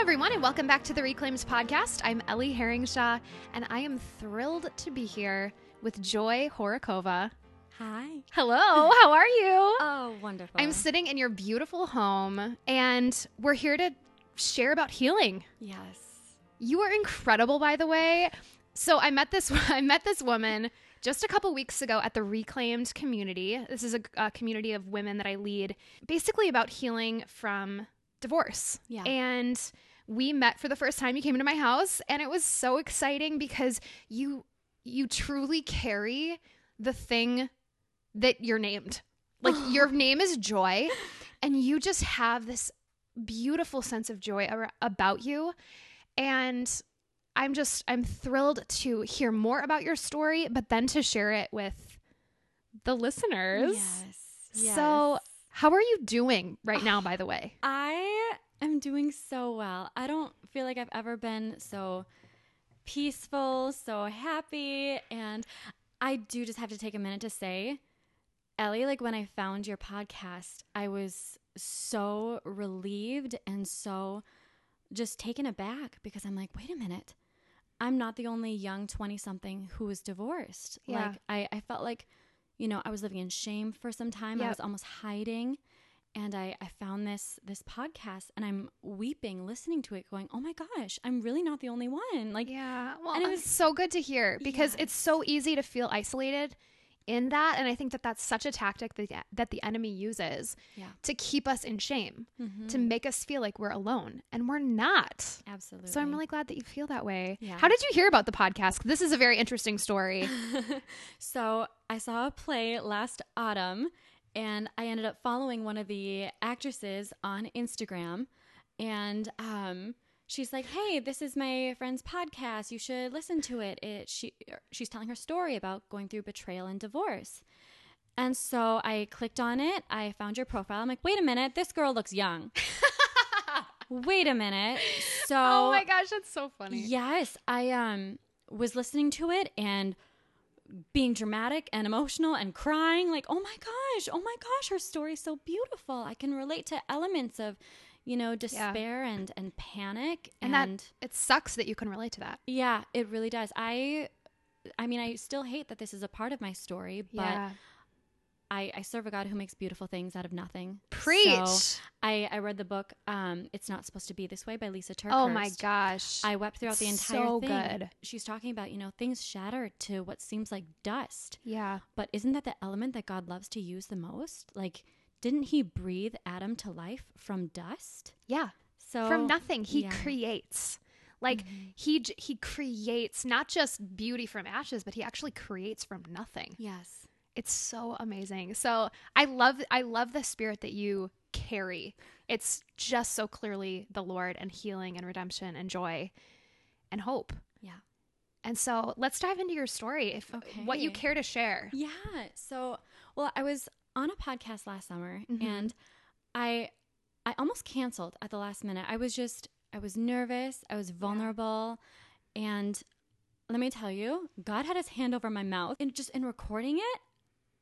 everyone, and welcome back to the Reclaimed podcast. I'm Ellie Herringshaw, and I am thrilled to be here with Joy Horakova. Hi. Hello, how are you? Oh, wonderful. I'm sitting in your beautiful home, and we're here to share about healing. Yes. You are incredible, by the way. So I met this I met this woman just a couple weeks ago at the Reclaimed community. This is a, a community of women that I lead, basically about healing from divorce. Yeah. And we met for the first time. You came into my house, and it was so exciting because you you truly carry the thing that you're named. Like your name is Joy, and you just have this beautiful sense of joy ar- about you. And I'm just I'm thrilled to hear more about your story, but then to share it with the listeners. Yes. So, how are you doing right now, by the way? I am doing so well. I don't feel like I've ever been so peaceful, so happy. And I do just have to take a minute to say, Ellie, like when I found your podcast, I was so relieved and so just taken aback because I'm like, wait a minute. I'm not the only young 20 something who was divorced. Yeah. Like, I, I felt like, you know, I was living in shame for some time. I was almost hiding. And I, I found this this podcast and I'm weeping listening to it, going, Oh my gosh, I'm really not the only one. Like Yeah, well, and it was- so good to hear because it's so easy to feel isolated in that, and I think that that's such a tactic that that the enemy uses Yeah. to keep us in shame, Mhm. to make us feel like we're alone, and we're not. Absolutely. So I'm really glad that you feel that way. Yeah. How did you hear about the podcast? This is a very interesting story. so I saw a play last autumn and I ended up following one of the actresses on Instagram and um she's like, "Hey, this is my friend's podcast. You should listen to it." It she she's telling her story about going through betrayal and divorce. And so I clicked on it. I found your profile. I'm like, "Wait a minute, this girl looks young." Wait a minute. So oh my gosh, that's so funny. Yes, I um was listening to it and being dramatic and emotional and crying like, "Oh my gosh, oh my gosh, her story's so beautiful. I can relate to elements of, you know, despair and and panic And, and, that it sucks that you can relate to that. yeah, it really does. I I mean, I still hate that this is a part of my story, but yeah. I, I serve a God who makes beautiful things out of nothing. Preach. So I, I read the book um, "It's Not Supposed to Be This Way" by Lisa TerKeurst. oh my gosh. I wept throughout the entire so thing. good. She's talking about, you know, things shatter to what seems like dust. yeah. But isn't that the element that God loves to use the most? Like, didn't he breathe Adam to life from dust? Yeah. So from nothing he yeah. creates like he he creates not just beauty from ashes but he actually creates from nothing Yes. It's so amazing so i love i love the spirit that you carry it's just so clearly the lord and healing and redemption and joy and hope Yeah. and so let's dive into your story if what you care to share Yeah. So, well, I was on a podcast last summer Mhm. and I I almost canceled at the last minute. I was just I was nervous, I was vulnerable, and let me tell you, God had his hand over my mouth and just in recording it,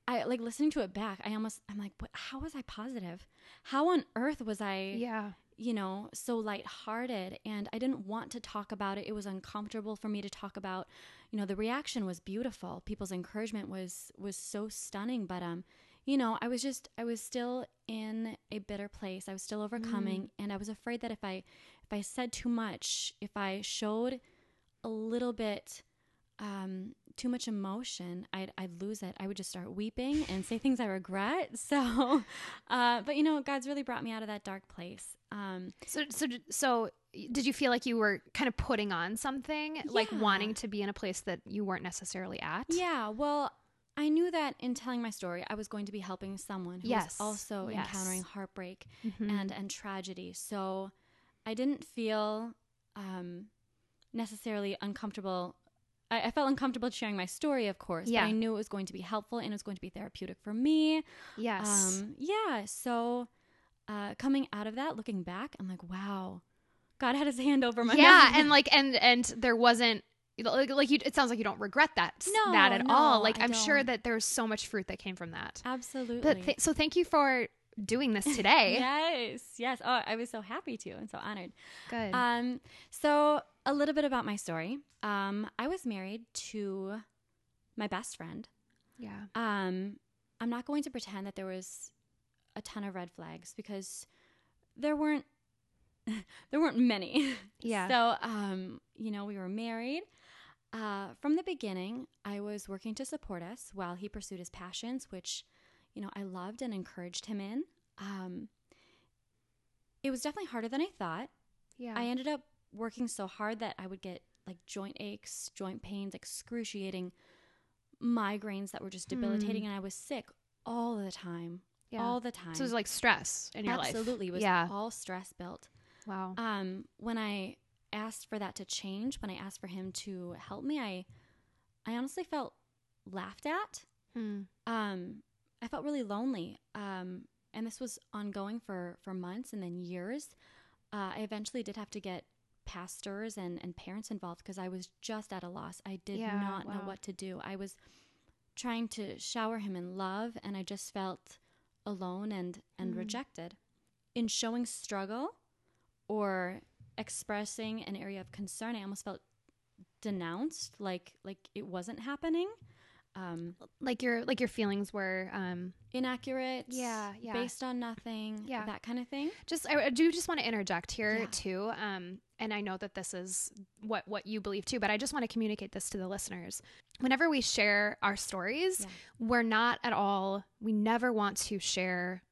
I like listening to it back, I almost I'm like, "What how was I positive? How on earth was I yeah you know, so lighthearted and I didn't want to talk about it. It was uncomfortable for me to talk about. You know, the reaction was beautiful. People's encouragement was was so stunning, but um, you know, I was just I was still in a bitter place. I was still overcoming and I was afraid that if I if I said too much, if I showed a little bit um, too much emotion, I'd, I'd lose it. I would just start weeping and say things I regret. So, uh, but you know, God's really brought me out of that dark place. Um, so so so did you feel like you were kind of putting on something like wanting to be in a place that you weren't necessarily at yeah, well, I knew that in telling my story, I was going to be helping someone who Yes, was also yes. encountering heartbreak Mhm. and and tragedy. So, I didn't feel um, necessarily uncomfortable. I, I felt uncomfortable sharing my story, of course, Yeah. but I knew it was going to be helpful and it was going to be therapeutic for me. yes Um, yeah. So uh, coming out of that, looking back, I'm like, wow, God had His hand over my yeah and like and and there wasn't like, like you it sounds like you don't regret that No, that at all like I i'm sure that there's so much fruit that came from that absolutely. but th- so thank you for doing this today. yes, yes. Oh, I was so happy to and so honored. Good. Um, so a little bit about my story. Um, I was married to my best friend. yeah. Um, I'm not going to pretend that there was a ton of red flags because there weren't there weren't many. Yeah. So, um, you know, we were married. Uh, from the beginning, I was working to support us while he pursued his passions, which, you know, I loved and encouraged him in. Um, it was definitely harder than I thought. Yeah. I ended up working so hard that I would get like joint aches, joint pains, excruciating migraines that were just debilitating, and I was sick all the time, yeah. all the time. so it was like stress in your life. Absolutely, it was Yeah. all stress built. Wow. Um, when I asked for that to change, when I asked for him to help me, I, I honestly felt laughed at. Hmm. Um, I felt really lonely. Um, and this was ongoing for for months and then years. Uh, I eventually did have to get pastors and and parents involved because I was just at a loss. I did Yeah, not know what to do. I was trying to shower him in love, and I just felt alone and and Mm. rejected. In showing struggle or expressing an area of concern, I almost felt denounced, like like it wasn't happening. Um, Like your like your feelings were um inaccurate. Yeah, yeah. Based on nothing. Yeah. That kind of thing. just I, I do just want to interject here Yeah. too um and i know that this is what what you believe too but i just want to communicate this to the listeners whenever we share our stories Yeah. we're not at all we never want to share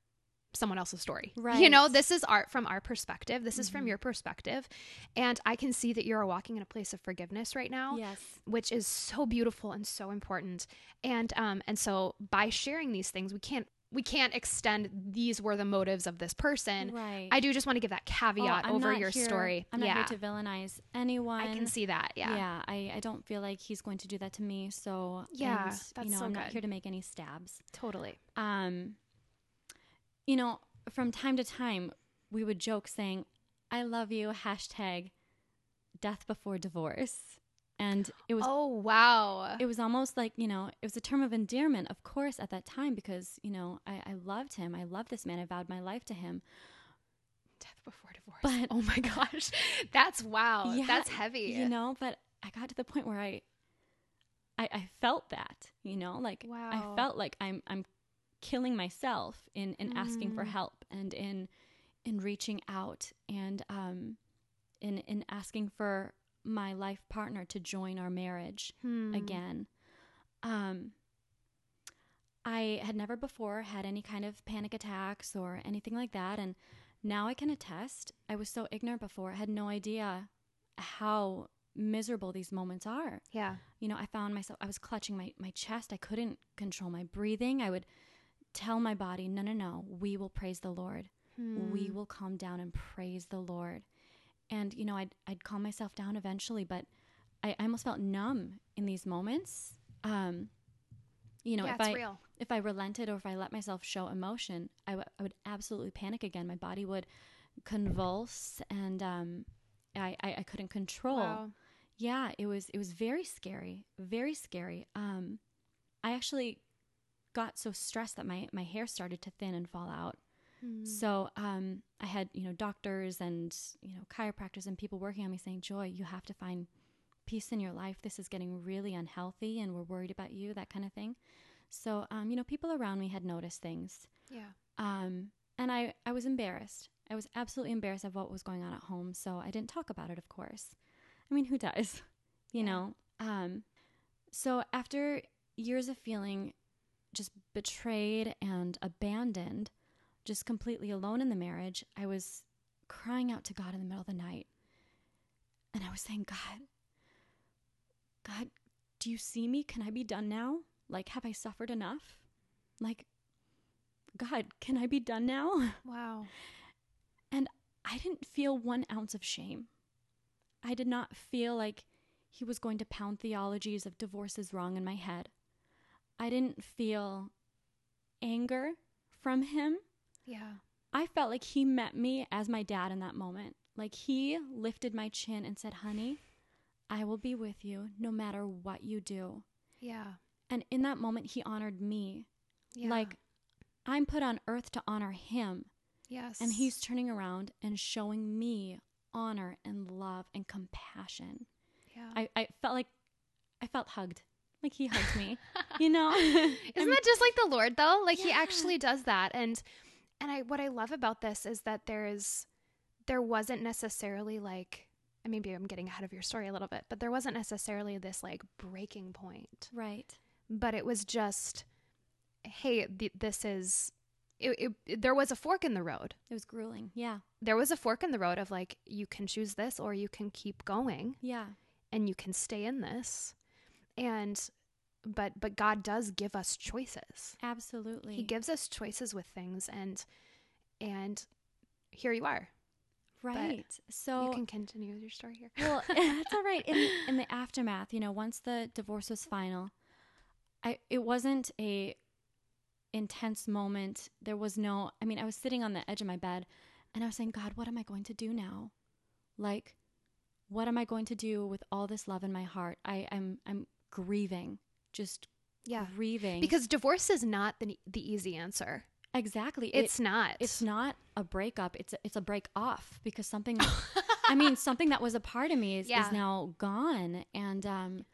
someone else's story Right. you know this is art from our perspective this is from Mhm. your perspective and i can see that you're walking in a place of forgiveness right now Yes. which is so beautiful and so important. And um and so by sharing these things, we can't we can't extend these were the motives of this person. Right. I do just want to give that Oh, caveat I'm over your here- story. I'm not yeah, here to villainize anyone. I can see that. Yeah. Yeah, I, I don't feel like he's going to do that to me. So Yeah, and, that's you know, so I'm not good. here to make any stabs. totally. Um, you know, from time to time, we would joke saying, "I love you." Hashtag death before divorce, and it was Oh wow. it was almost like you know it was a term of endearment, of course, at that time because you know I, I loved him. I loved this man. I vowed my life to him. Death before divorce. But- oh my gosh, that's wow. Yeah, that's heavy. You know, but I got to the point where I, I, I felt that. You know, like Wow. I felt like I'm I'm killing myself in in asking for Mm. help and in in reaching out and um in in asking for my life partner to join our marriage Hmm. again. Um, I had never before had any kind of panic attacks or anything like that. And now I can attest, I was so ignorant before, I had no idea how miserable these moments are. Yeah. You know, I found myself, I was clutching my, my chest. I couldn't control my breathing. I would tell my body, no, no, no, we will praise the Lord. We Hmm. will calm down and praise the Lord. And, you know, I'd, I'd calm myself down eventually, but I, I almost felt numb in these moments. Um, you know, yeah, if I real. if I relented or if I let myself show emotion, I, w- I would absolutely panic again. My body would convulse, and um, I, I I couldn't control. Wow. Yeah, it was it was very scary, very scary. Um, I actually got so stressed that my my hair started to thin and fall out. Hmm. So um, I had you know doctors and you know chiropractors and people working on me saying, "Joy, you have to find peace in your life. This is getting really unhealthy, and we're worried about you." That kind of thing. So um, you know, people around me had noticed things, Yeah. um, and I I was embarrassed. I was absolutely embarrassed of what was going on at home. So I didn't talk about it. Of course, I mean, who does? You Yeah. know. Um, so after years of feeling just betrayed and abandoned, just completely alone in the marriage, I was crying out to God in the middle of the night. And I was saying, God, God, do you see me? Can I be done now? Like, have I suffered enough? Like, God, can I be done now? Wow. And I didn't feel one ounce of shame. I did not feel like he was going to pound theologies of divorce is wrong in my head. I didn't feel anger from him. Yeah. I felt like he met me as my dad in that moment. Like he lifted my chin and said, Honey, I will be with you no matter what you do. Yeah. And in that moment, he honored me Yeah. like I'm put on earth to honor him. Yes. And he's turning around and showing me honor and love and compassion. yeah. I, I felt like I felt hugged. Like he hugged me. you know? Isn't that just like the Lord though? Like he actually does that. And and I what I love about this is that there's there wasn't necessarily like and maybe I'm getting ahead of your story a little bit, but there wasn't necessarily this like breaking point. right. But it was just hey, th- this is it, it, there was a fork in the road. It was grueling. Yeah. There was a fork in the road of like you can choose this or you can keep going Yeah. and you can stay in this. And but but God does give us choices. Absolutely. He gives us choices with things and and here you are. right. So you can continue with your story here. well, that's all right. In in the aftermath, you know, once the divorce was final, I it wasn't a intense moment. There was no I mean, I was sitting on the edge of my bed and I was saying, God, what am I going to do now? Like what am I going to do with all this love in my heart? I, I'm I'm grieving. Just yeah. grieving. Because divorce is not the the easy answer. exactly. It- It's not. it's not a breakup. It's a, it's a break off because something I mean, something that was a part of me is, Yeah. is now gone. And um,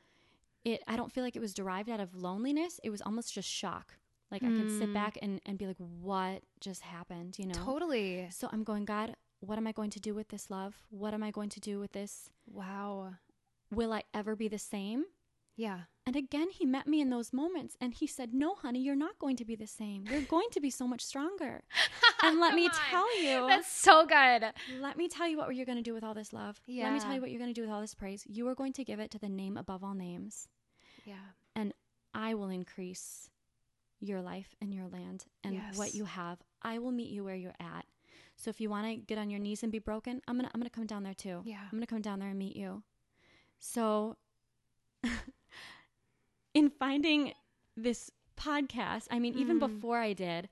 it, I don't feel like it was derived out of loneliness. It was almost just shock. Like I can sit Mm. back and, and be like, what just happened? You know? totally. So I'm going, God, what am I going to do with this love? What am I going to do with this? Wow. Will I ever be the same? Yeah. And again, he met me in those moments and he said, No, honey, you're not going to be the same. You're going to be so much stronger. And let me on. tell you, That's so good. let me tell you what you're going to do with all this love. Yeah. Let me tell you what you're going to do with all this praise. You are going to give it to the name above all names. Yeah. And I will increase your life and your land and what you have. I will meet you where you're at. So if you want to get on your knees and be broken, I'm going to I'm going to come down there too. Yeah. I'm going to come down there and meet you. So in finding this podcast, I mean even Mm. before I did,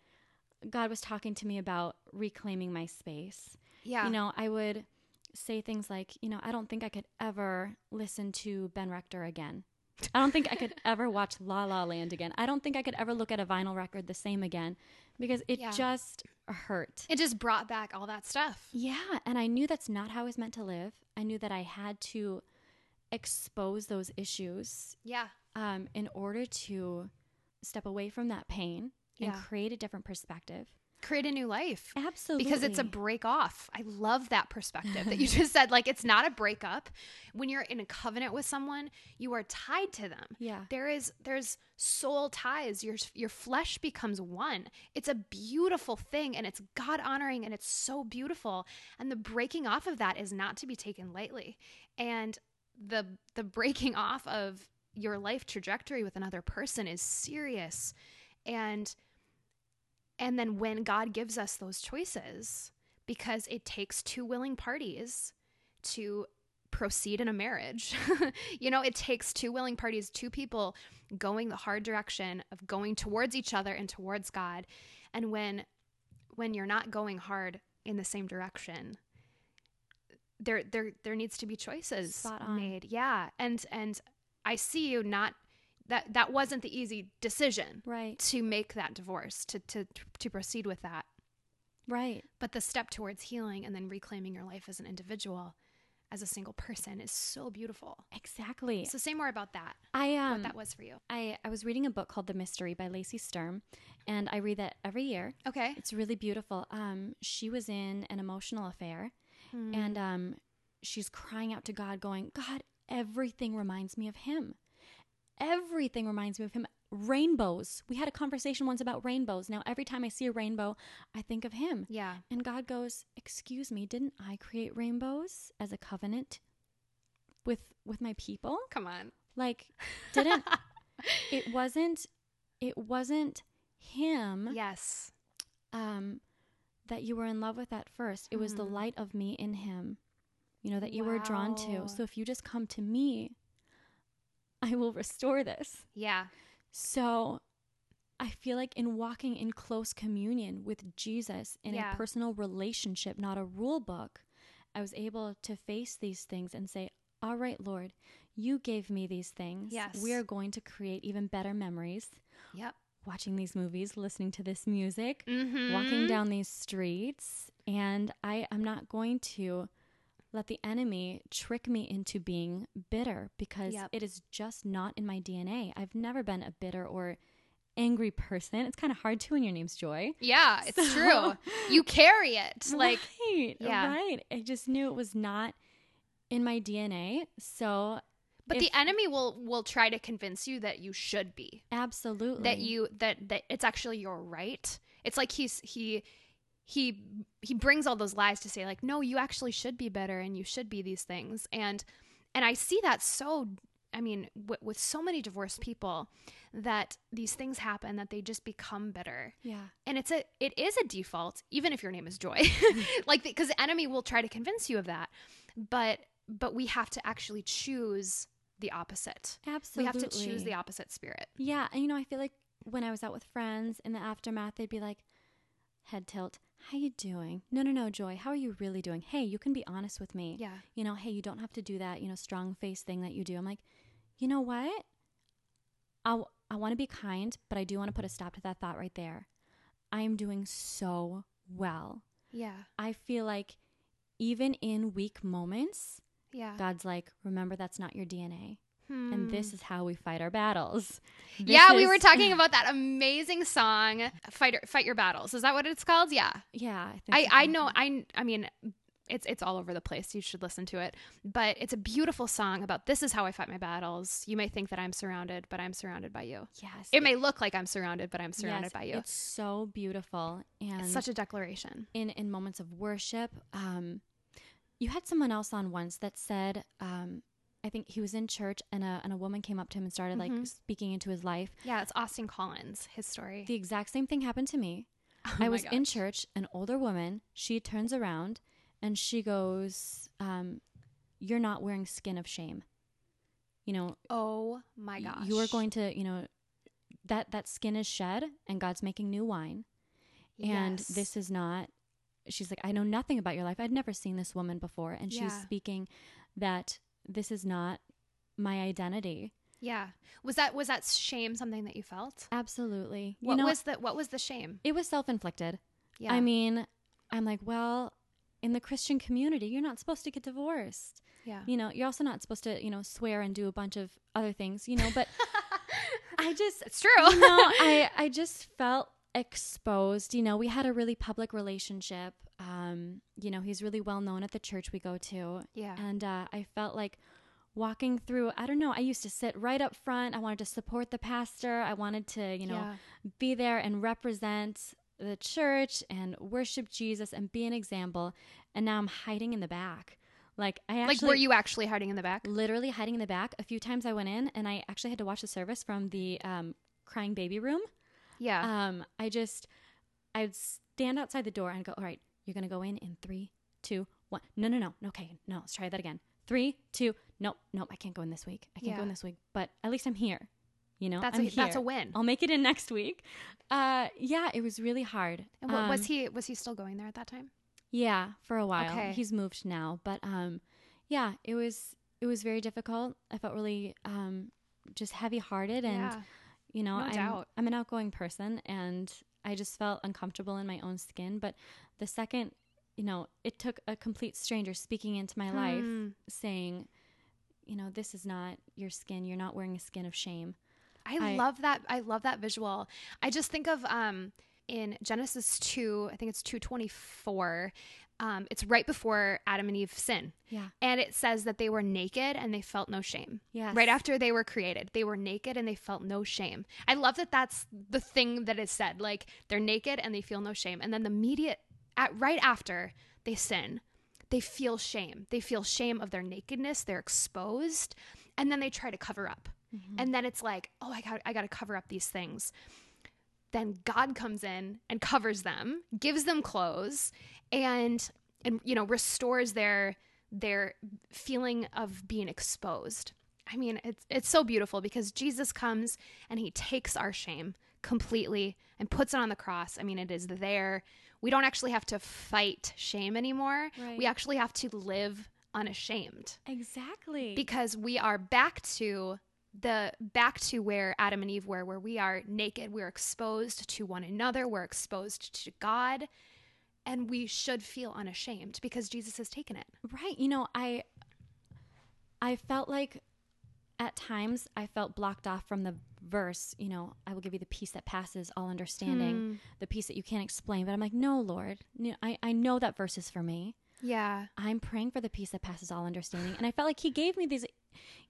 God was talking to me about reclaiming my space. Yeah. You know, I would say things like, you know, I don't think I could ever listen to Ben Rector again. I don't think I could ever watch La La Land again. I don't think I could ever look at a vinyl record the same again because it Yeah. just hurt. it just brought back all that stuff. Yeah, and I knew that's not how I was meant to live. I knew that I had to expose those issues Yeah. Um, in order to step away from that pain and Yeah. create a different perspective. Create a new life. Absolutely. because it's a break off. I love that perspective that you just said. Like, it's not a breakup. When you're in a covenant with someone, you are tied to them. Yeah. There is there's soul ties. Your your flesh becomes one. It's a beautiful thing, and it's God honoring, and it's so beautiful. And the breaking off of that is not to be taken lightly. And the the breaking off of your life trajectory with another person is serious. And and then when God gives us those choices, because it takes two willing parties to proceed in a marriage. you know, it takes two willing parties, two people going the hard direction of going towards each other and towards God. And when when you're not going hard in the same direction, there there there needs to be choices made. Yeah. And and I see you not that that wasn't the easy decision right. to make that divorce to to to proceed with that Right. but the step towards healing and then reclaiming your life as an individual as a single person is so beautiful Exactly. so say more about that I um what that was for you I, I was reading a book called The Mystery by Lacey Sturm, and I read that every year. okay It's really beautiful. Um, she was in an emotional affair, Hmm. and um, she's crying out to God, going, God, everything reminds me of Him. Everything reminds me of Him. Rainbows. We had a conversation once about rainbows. Now, every time I see a rainbow, I think of Him. yeah And God goes, "Excuse me, didn't I create rainbows as a covenant with with my people? come on Like, didn't it wasn't it wasn't him yes um that you were in love with at first. It was the Mhm. light of me in him. You know that you were drawn to. So if you just come to me, I will restore this. yeah So I feel like in walking in close communion with Jesus in Yeah. a personal relationship, not a rule book, I was able to face these things and say, All right, Lord, you gave me these things. Yes. We are going to create even better memories. yep watching these movies, listening to this music, Mhm. walking down these streets, and I am not going to let the enemy trick me into being bitter because Yep. it is just not in my DNA. I've never been a bitter or angry person. It's kind of hard to when your name's Joy. Yeah, it's So- true. You carry it. Like right, yeah. right. I just knew it was not in my DNA. So, but if- the enemy will will try to convince you that you should be. absolutely That you that that it's actually your right. It's like he's he he he brings all those lies to say like no, you actually should be better and you should be these things. And and I see that so I mean w- with so many divorced people that these things happen that they just become bitter. yeah, and it's a it is a default even if your name is joy like because the enemy will try to convince you of that but but we have to actually choose the opposite absolutely. we have to choose the opposite spirit Yeah, and you know, I feel like when I was out with friends in the aftermath, they'd be like, head tilt, how you doing? No, no, no, Joy, how are you really doing? Hey, you can be honest with me. yeah You know, hey, you don't have to do that, you know, strong face thing that you do. I'm like, you know what? I, I want to be kind, but I do want to put a stop to that thought right there. I am doing so well. yeah I feel like even in weak moments, yeah God's like, remember that's not your DNA. Hmm. And this is how we fight our battles. This yeah we were talking about that amazing song fight fight your battles is that what it's called yeah Yeah, I think I. I know I I mean it's it's all over the place. You should listen to it. But it's a beautiful song about this is how I fight my battles. You may think that I'm surrounded, but I'm surrounded by you. Yes, It may look like I'm surrounded, but I'm surrounded yes, by you. It's so beautiful, and It's such a declaration. in in moments of worship. Um, you had someone else on once that said, um, I think he was in church, and a and a woman came up to him and started like Mhm. speaking into his life. Yeah, it's Austin Collins, his story. The exact same thing happened to me. Oh I was in church, an older woman. She turns around and she goes, um, "You're not wearing skin of shame." You know, Oh my gosh. you are going to, you know, that that skin is shed, and God's making new wine. and Yes. this is not she's like i know nothing about your life i'd never seen this woman before and she's Yeah. speaking that this is not my identity Yeah. Was that was that shame something that you felt? absolutely you What know was the what was the shame? it was self-inflicted Yeah. i mean i'm like well in the christian community you're not supposed to get divorced yeah. you know you're also not supposed to you know swear and do a bunch of other things you know but i just It's true. you know, I I just felt exposed. You know, we had a really public relationship. Um, you know, he's really well known at the church we go to, yeah. and uh, I felt like walking through. I don't know. I used to sit right up front. I wanted to support the pastor. I wanted to, you know, yeah. be there and represent the church and worship Jesus and be an example. And now I'm hiding in the back. Like I actually like were you actually hiding in the back? literally hiding in the back. A few times I went in and I actually had to watch the service from the um, crying baby room. Yeah. Um, I just, I'd stand outside the door and go, all right, you're going to go in in three, two, one. No, no, no. Okay. No, let's try that again. Three, two, nope, nope. I can't go in this week. I can't go in this week, but at least I'm here. You know, that's I'm a that's a win. I'll make it in next week. Uh, yeah, it was really hard. And what, was Um, he was he still going there at that time? Yeah, for a while. Okay. He's moved now, but um, yeah, it was it was very difficult. I felt really um, just heavy hearted, and yeah. you know, No I'm doubt. I'm an outgoing person, and I just felt uncomfortable in my own skin. But the second, you know, it took a complete stranger speaking into my life, Hmm. saying, you know, this is not your skin. You're not wearing a skin of shame. I, I- love that. I love that visual. I just think of um in Genesis two. I think it's two twenty four. Um, it's right before Adam and Eve sin, Yeah. and it says that they were naked and they felt no shame. Yes. Right after they were created, they were naked and they felt no shame. I love that that's the thing that is said. Like they're naked and they feel no shame, and then the immediate at right after they sin, they feel shame. They feel shame of their nakedness. They're exposed, and then they try to cover up. Mm-hmm. And then it's like, oh, I got I got to cover up these things. Then God comes in and covers them, gives them clothes, and and you know restores their their feeling of being exposed. I mean, it's it's so beautiful because Jesus comes and he takes our shame completely and puts it on the cross. I mean, it is there. We don't actually have to fight shame anymore. Right. We actually have to live unashamed Exactly. because we are back to the back to where Adam and Eve were, where we are naked, we're exposed to one another, we're exposed to God, and we should feel unashamed because Jesus has taken it. Right. You know, I I felt like at times I felt blocked off from the verse, you know, I will give you the peace that passes all understanding, Hmm. the peace that you can't explain. But I'm like, no, Lord, you know, I, I know that verse is for me. Yeah. I'm praying for the peace that passes all understanding. And I felt like he gave me these,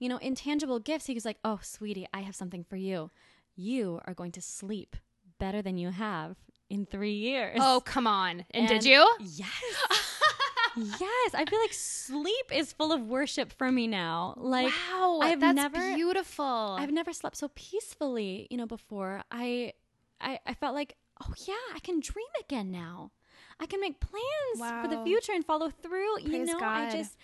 you know, intangible gifts. He was like, oh, sweetie, I have something for you. You are going to sleep better than you have in three years. Oh, come on. And, did you? Yes. yes. I feel like sleep is full of worship for me now. Like, wow. I've that's never- beautiful. I've never slept so peacefully, you know, before. I, I I felt like, oh yeah, I can dream again now. I can make plans for the future and follow through. you Praise know, I just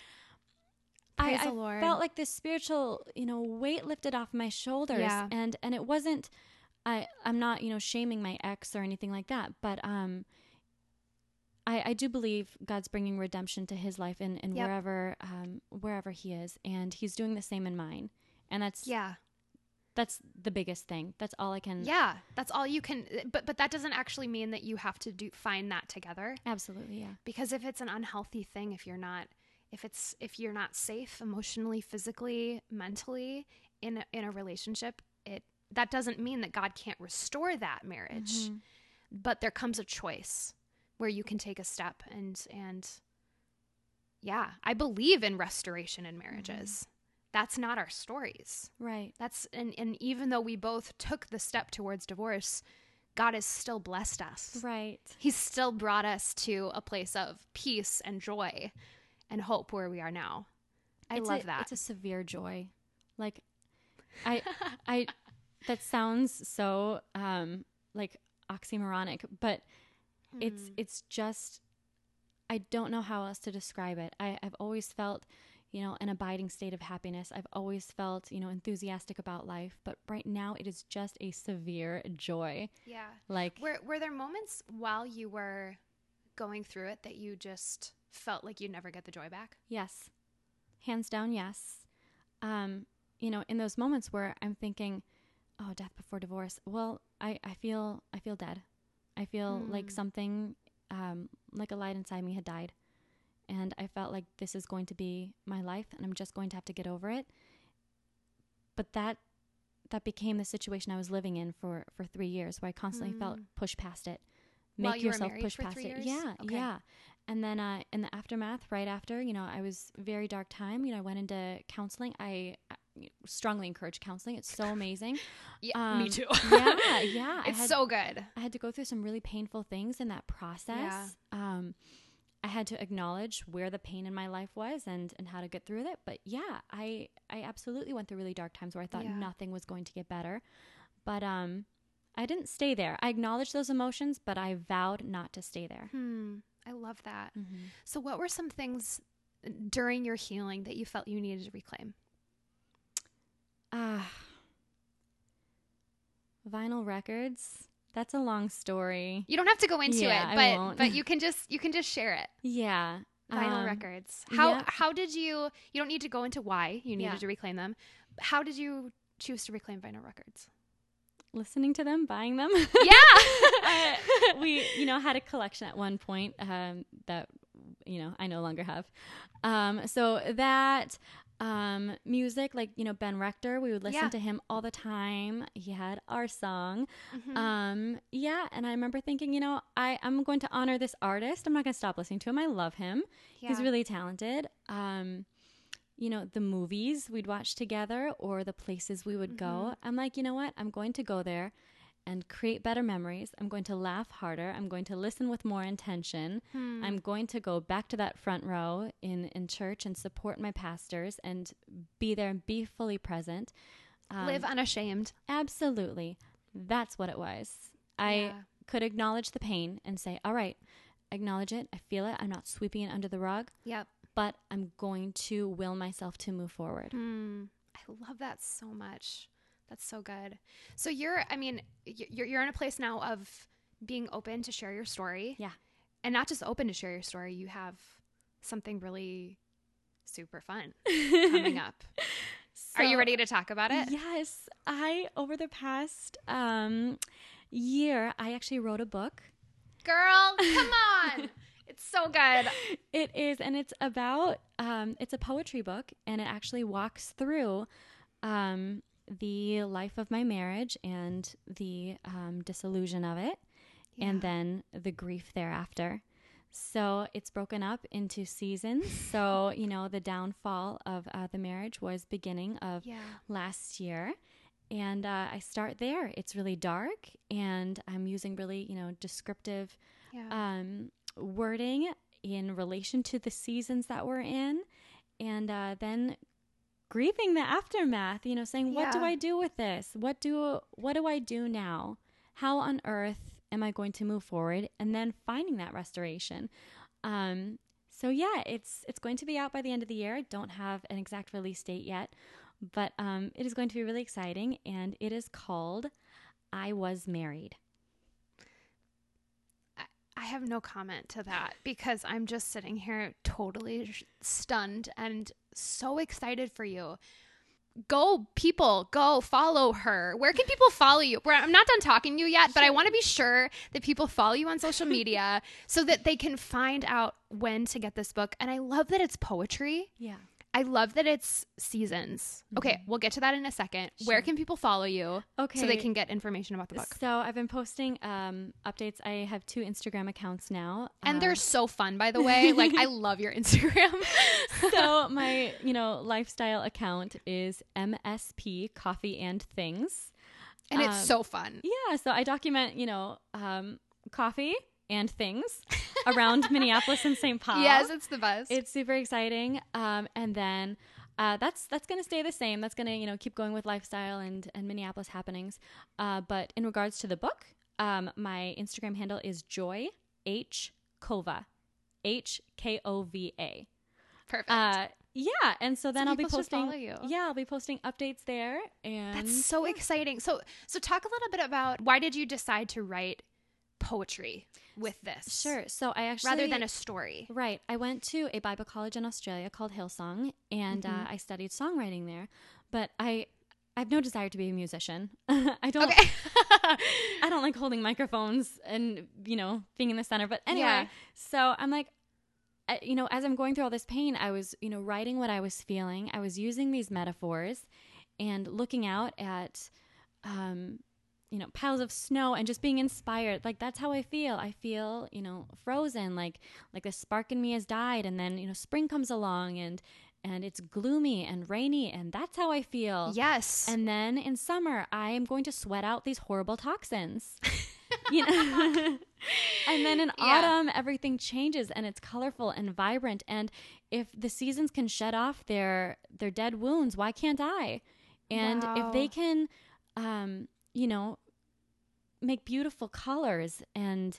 Praise I, I felt like this spiritual, you know, weight lifted off my shoulders. Yeah. And and it wasn't I I'm not, you know, shaming my ex or anything like that, but um I, I do believe God's bringing redemption to his life in, in Yep. wherever um, wherever he is, and he's doing the same in mine, and that's yeah. that's the biggest thing. That's all I can. Yeah. That's all you can but but that doesn't actually mean that you have to do find that together. absolutely, yeah, because if it's an unhealthy thing if you're not if it's if you're not safe emotionally physically mentally in a, in a relationship it that doesn't mean that god can't restore that marriage Mhm. but there comes a choice where you can take a step and and yeah i believe in restoration in marriages that's not our stories right, that's and and even though we both took the step towards divorce god has still blessed us right. He's still brought us to a place of peace and joy and hope where we are now. I It's love a, that. It's a severe joy. Like, I, I, that sounds so um like oxymoronic, but it's Mm. it's just I don't know how else to describe it. I, I've always felt, you know, an abiding state of happiness. I've always felt, you know, enthusiastic about life. But right now it is just a severe joy. yeah. Like Were were there moments while you were going through it that you just felt like you'd never get the joy back? Yes. Hands down, yes. Um, you know, in those moments where I'm thinking, oh, death before divorce, well, I, I feel I feel dead. I feel like Hmm. something um, like a light inside me had died. And I felt like this is going to be my life and I'm just going to have to get over it. But that that became the situation I was living in for, for three years where I constantly felt Mm. push past it. While Make you yourself push past it. years? Yeah, Okay. yeah. And then uh, in the aftermath, right after, you know, I was very dark time. You know, I went into counseling. I strongly encourage counseling. It's so amazing. Yeah, me Um, too. yeah, yeah. It's had, so good. I had to go through some really painful things in that process. Um, I had to acknowledge where the pain in my life was and and how to get through it. But yeah, I I absolutely went through really dark times where I thought Yeah. nothing was going to get better. But um, I didn't stay there. I acknowledged those emotions, but I vowed not to stay there. Hmm. I love that. Mm-hmm. So what were some things during your healing that you felt you needed to reclaim? Ah. Vinyl records. That's a long story. You don't have to go into Yeah, it, but but you can just you can just share it. Yeah. Vinyl um, records. How yeah. how did you you don't need to go into why you needed Yeah. to reclaim them. How did you choose to reclaim vinyl records? Listening to them, buying them. Yeah. Uh, we, you know, had a collection at one point um, that, you know, I no longer have. Um, so that um, music, like, you know, Ben Rector, we would listen Yeah. to him all the time. He had our song. Mhm. Um, yeah. And I remember thinking, you know, I, I'm going to honor this artist. I'm not going to stop listening to him. I love him. He's really talented. Um, you know, the movies we'd watch together or the places we would go. Mm-hmm. I'm like, you know what? I'm going to go there and create better memories. I'm going to laugh harder. I'm going to listen with more intention. Hmm. I'm going to go back to that front row in, in church and support my pastors and be there and be fully present. Um, live unashamed. Absolutely. That's what it was. I Yeah. could acknowledge the pain and say, all right, acknowledge it. I feel it. I'm not sweeping it under the rug, Yep. but I'm going to will myself to move forward. Hmm. I love that so much. That's so good. So you're, I mean, you're you're in a place now of being open to share your story. Yeah. And not just open to share your story. You have something really super fun coming up. Are you ready to talk about it? Yes, I over the past um, year, I actually wrote a book. Girl, come on. it's so good. It is, and it's about um, it's a poetry book, and it actually walks through um, the life of my marriage and the um, disillusion of it, and then the grief thereafter. So it's broken up into seasons. So you know, the downfall of uh, the marriage was beginning of Yeah. last year. And uh, I start there. It's really dark, and I'm using really, you know, descriptive Yeah. um, wording in relation to the seasons that we're in, and uh, then grieving the aftermath. You know, saying, "What do I do with this? What do what do I do now? How on earth am I going to move forward?" And then finding that restoration. Um, so yeah, it's it's going to be out by the end of the year. I don't have an exact release date yet, but um, it is going to be really exciting, and it is called "I Was Married." I have no comment to that because I'm just sitting here totally sh- stunned and so excited for you. Go, people, go follow her. Where can people follow you? We're- I'm not done talking to you yet, but I want to be sure that people follow you on social media so that they can find out when to get this book. And I love that it's poetry. Yeah. I love that it's seasons. Okay, we'll get to that in a second. Where can people follow you Okay. so they can get information about the book? So I've been posting um, updates. I have two Instagram accounts now, And Um, they're so fun, by the way. Like, I love your Instagram. so my you know lifestyle account is MSP Coffee and Things. and it's Um, so fun. Yeah, so I document you know um, coffee and things around Minneapolis and St. Paul. Yes, it's the best. it's super exciting. Um, and then uh, that's that's gonna stay the same. That's gonna you know keep going with lifestyle and and Minneapolis happenings. Uh, but in regards to the book, um, my Instagram handle is Joy H Kova, H K O V A. perfect. Uh, yeah, and so then So I'll be posting. Yeah, I'll be posting updates there, and That's so exciting. So, so talk a little bit about why did you decide to write poetry with this? sure. So I actually Rather than a story. Right. I went to a Bible college in Australia called Hillsong, and Mm-hmm. uh, I studied songwriting there. But I, I have no desire to be a musician. I don't. Okay. I don't like holding microphones and you know being in the center. But anyway, Yeah. so I'm like, I, you know, as I'm going through all this pain, I was you know writing what I was feeling. I was using these metaphors and looking out at, um, you know, piles of snow and just being inspired. Like that's how I feel. I feel you know frozen. Like like the spark in me has died, and then you know spring comes along and. And it's gloomy and rainy, and that's how I feel. yes. And then in summer, I am going to sweat out these horrible toxins. you know? and then in Yeah. autumn, everything changes and it's colorful and vibrant. And if the seasons can shed off their their dead wounds, why can't I? And if they can, um, you know, make beautiful colors and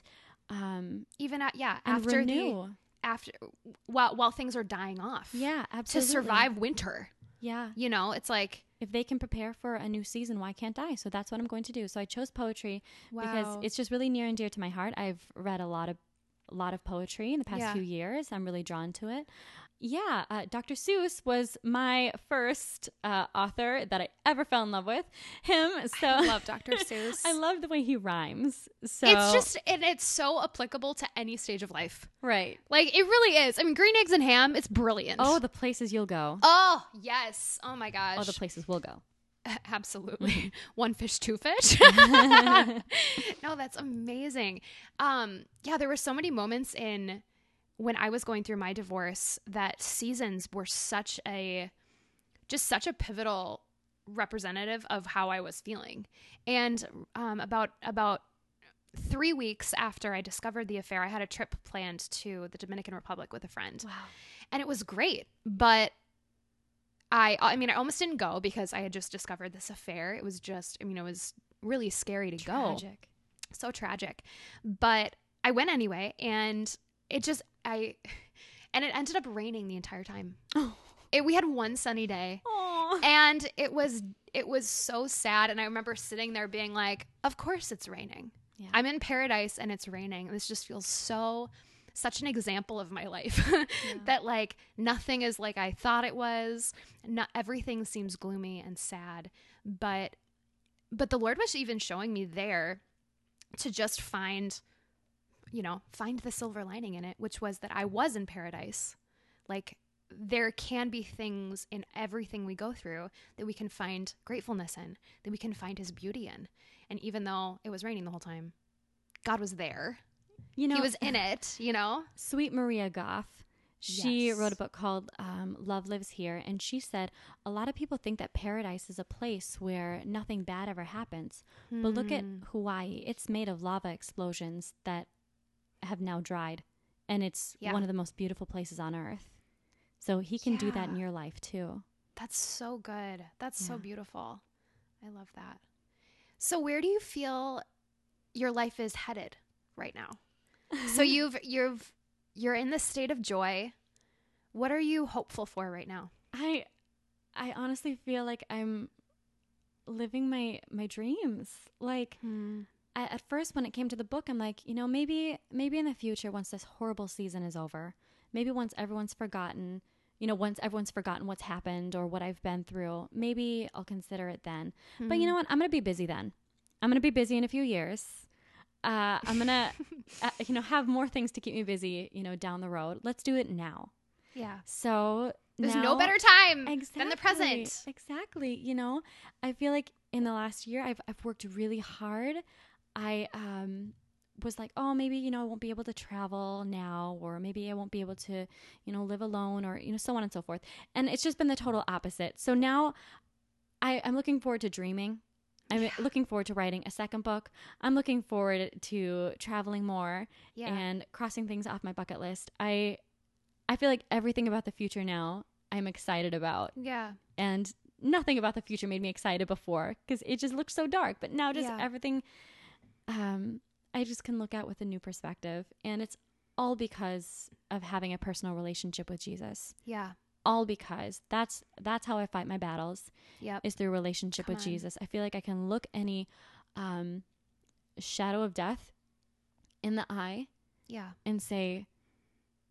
um, Even at, yeah, after the renew. after while while things are dying off. yeah, absolutely. To survive winter. Yeah. You know, it's like if they can prepare for a new season, why can't I? So that's what I'm going to do. So I chose poetry because it's just really near and dear to my heart. I've read a lot of a lot of poetry in the past Yeah. few years. I'm really drawn to it. Yeah, uh, Dr. Seuss was my first uh, author that I ever fell in love with. Him, so I love Dr. Seuss. I love the way he rhymes. So it's just and it's so applicable to any stage of life. right. Like it really is. I mean, green eggs and ham. It's brilliant. Oh, the places you'll go. Oh yes. Oh my gosh. Oh, the places we'll go. Absolutely. One fish, two fish. no, that's amazing. Um, yeah, there were so many moments in when I was going through my divorce that seasons were such a just such a pivotal representative of how I was feeling. And um, about about three weeks after I discovered the affair, I had a trip planned to the Dominican Republic with a friend Wow. and it was great but i i mean i almost didn't go because i had just discovered this affair it was just i mean it was really scary to go Tragic. so tragic but i went anyway and it just i and it ended up raining the entire time Oh. it, we had one sunny day Aw. and it was it was so sad and i remember sitting there being like of course it's raining Yeah. i'm in paradise and it's raining this just feels so such an example of my life that like nothing is like I thought it was. Not everything seems gloomy and sad, but but the Lord was even showing me there to just find you know, find the silver lining in it, which was that I was in paradise. Like there can be things in everything we go through that we can find gratefulness in, that we can find his beauty in. And even though it was raining the whole time, God was there. You know, he was in it, you know? Sweet Maria Goff. She Yes. wrote a book called um, Love Lives Here, and she said a lot of people think that paradise is a place where nothing bad ever happens. But look at Hmm. Hawaii. It's made of lava explosions that have now dried, and it's Yeah. one of the most beautiful places on earth. So he can do that in your life too. That's so good. That's so beautiful. I love that. So where do you feel your life is headed right now? So you've you've you're in this state of joy. What are you hopeful for right now? I I honestly feel like I'm living my my dreams. Like hmm. I, at first when it came to the book, I'm like, you know, maybe maybe in the future once this horrible season is over, maybe once everyone's forgotten, you know, once everyone's forgotten what's happened or what I've been through, maybe I'll consider it then. But you know what? I'm going to be busy then. I'm going to be busy in a few years. Uh, I'm going to uh, you know, have more things to keep me busy, you know, down the road. Let's do it now. Yeah. So There's now- no better time exactly, than the present. Exactly. You know, I feel like in the last year I've I've worked really hard. I um was like, oh, maybe you know I won't be able to travel now, or maybe I won't be able to, you know, live alone, or you know, so on and so forth. And it's just been the total opposite. So now, I I'm looking forward to dreaming. I'm Yeah. looking forward to writing a second book. I'm looking forward to traveling more Yeah. and crossing things off my bucket list. I I feel like everything about the future now I'm excited about yeah. and nothing about the future made me excited before because it just looked so dark but now just Yeah. everything um I just can look at with a new perspective and it's all because of having a personal relationship with Jesus. Yeah. All because that's that's how I fight my battles Yep. is through relationship Come with on. Jesus. I feel like I can look any um shadow of death in the eye Yeah. and say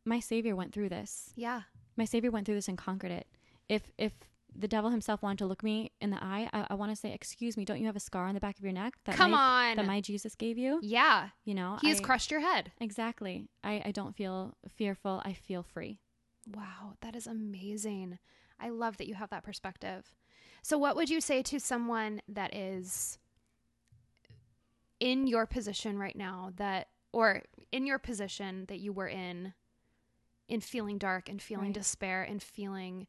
my savior went through this Yeah. my savior went through this and conquered it if if the devil himself wanted to look me in the eye i, I want to say excuse me don't you have a scar on the back of your neck that Come my, on. that my jesus gave you yeah. you know He has I- crushed your head. exactly I, I don't feel fearful i feel free Wow, that is amazing. I love that you have that perspective. So, what would you say to someone that is in your position right now, that, or in your position that you were in, in feeling dark and feeling Right. despair and feeling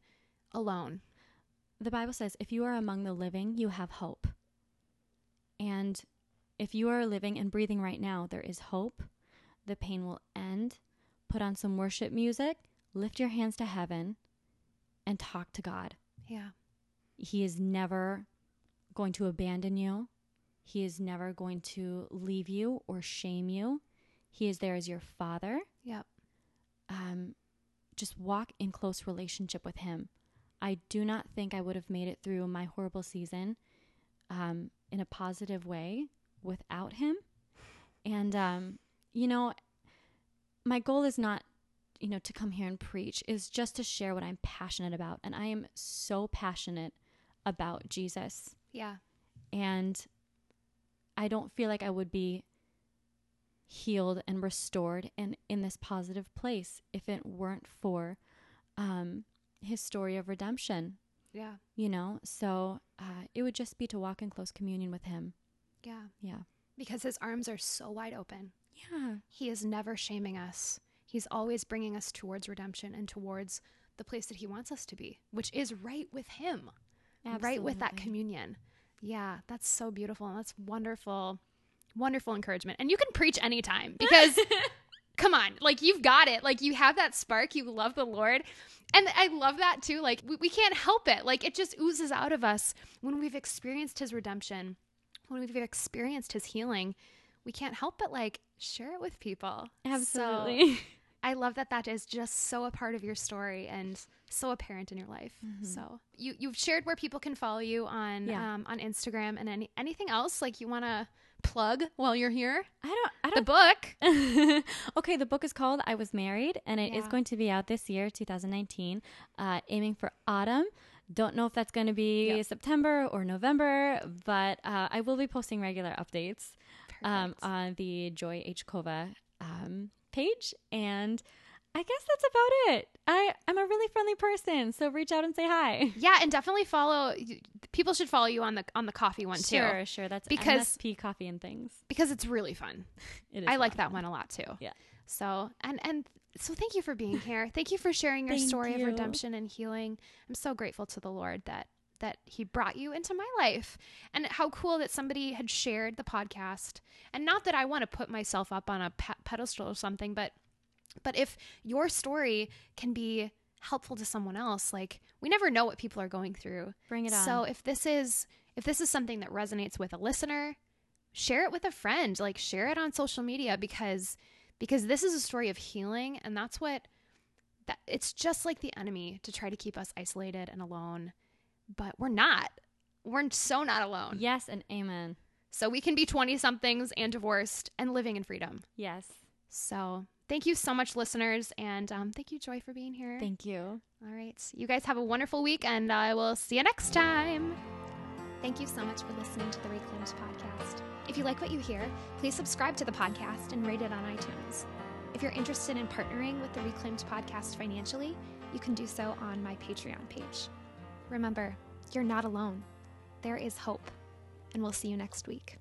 alone? The bible says if you are among the living you have hope and if you are living and breathing right now there is hope the pain will end put on some worship music lift your hands to heaven and talk to god Yeah. He is never going to abandon you. He is never going to leave you or shame you. He is there as your father. Yep. Um, just walk in close relationship with him. I do not think I would have made it through my horrible season um, in a positive way without him. And, um, you know, my goal is not, you know, to come here and preach, is just to share what I'm passionate about. And I am so passionate about Jesus. Yeah. And I don't feel like I would be healed and restored and in this positive place if it weren't for um, his story of redemption, Yeah. you know? So uh, it would just be to walk in close communion with him. Yeah. Yeah. Because his arms are so wide open. Yeah. He is never shaming us. He's always bringing us towards redemption and towards the place that he wants us to be, which is right with him, right with that communion. Yeah, that's so beautiful. And that's wonderful, wonderful encouragement. And you can preach anytime because, come on, like you've got it. Like you have that spark. You love the Lord. And I love that too. Like we, we can't help it. Like it just oozes out of us when we've experienced his redemption, when we've experienced his healing. We can't help but like share it with people. So- Absolutely. I love that that is just so a part of your story and so apparent in your life. So you you've shared where people can follow you on Yeah. um, on Instagram and any anything else like you want to plug while you're here? I don't. I don't. The book. okay, the book is called "I Was Married," and it is Yeah. going to be out this year, 2019, uh, aiming for autumn. Don't know if that's going to be Yep. September or November, but uh, I will be posting regular updates um, on the Joy H Kova um, page, and I guess that's about it. I I'm a really friendly person, so reach out and say hi. Yeah, and definitely follow. People should follow you on the on the coffee one too, Sure, sure. That's Because- MSP coffee and things. because it's really fun. It is I like fun. that one a lot too. Yeah. So and and so thank you for being here. Thank you for sharing your story you. of redemption and healing. I'm so grateful to the Lord that that he brought you into my life and how cool that somebody had shared the podcast and not that i want to put myself up on a pe- pedestal or something but but if your story can be helpful to someone else like we never know what people are going through Bring it on. so if this is if this is something that resonates with a listener share it with a friend like share it on social media because because this is a story of healing and that's what that it's just like the enemy to try to keep us isolated and alone but we're not we're so not alone yes and amen. so we can be 20 somethings and divorced and living in freedom Yes. so thank you so much listeners and um, thank you joy for being here Thank you. all right you guys have a wonderful week and i will see you next time Thank you so much for listening to the Reclaimed podcast. If you like what you hear, please subscribe to the podcast and rate it on iTunes. If you're interested in partnering with the Reclaimed podcast financially, you can do so on my Patreon page. Remember, you're not alone. There is hope, and we'll see you next week.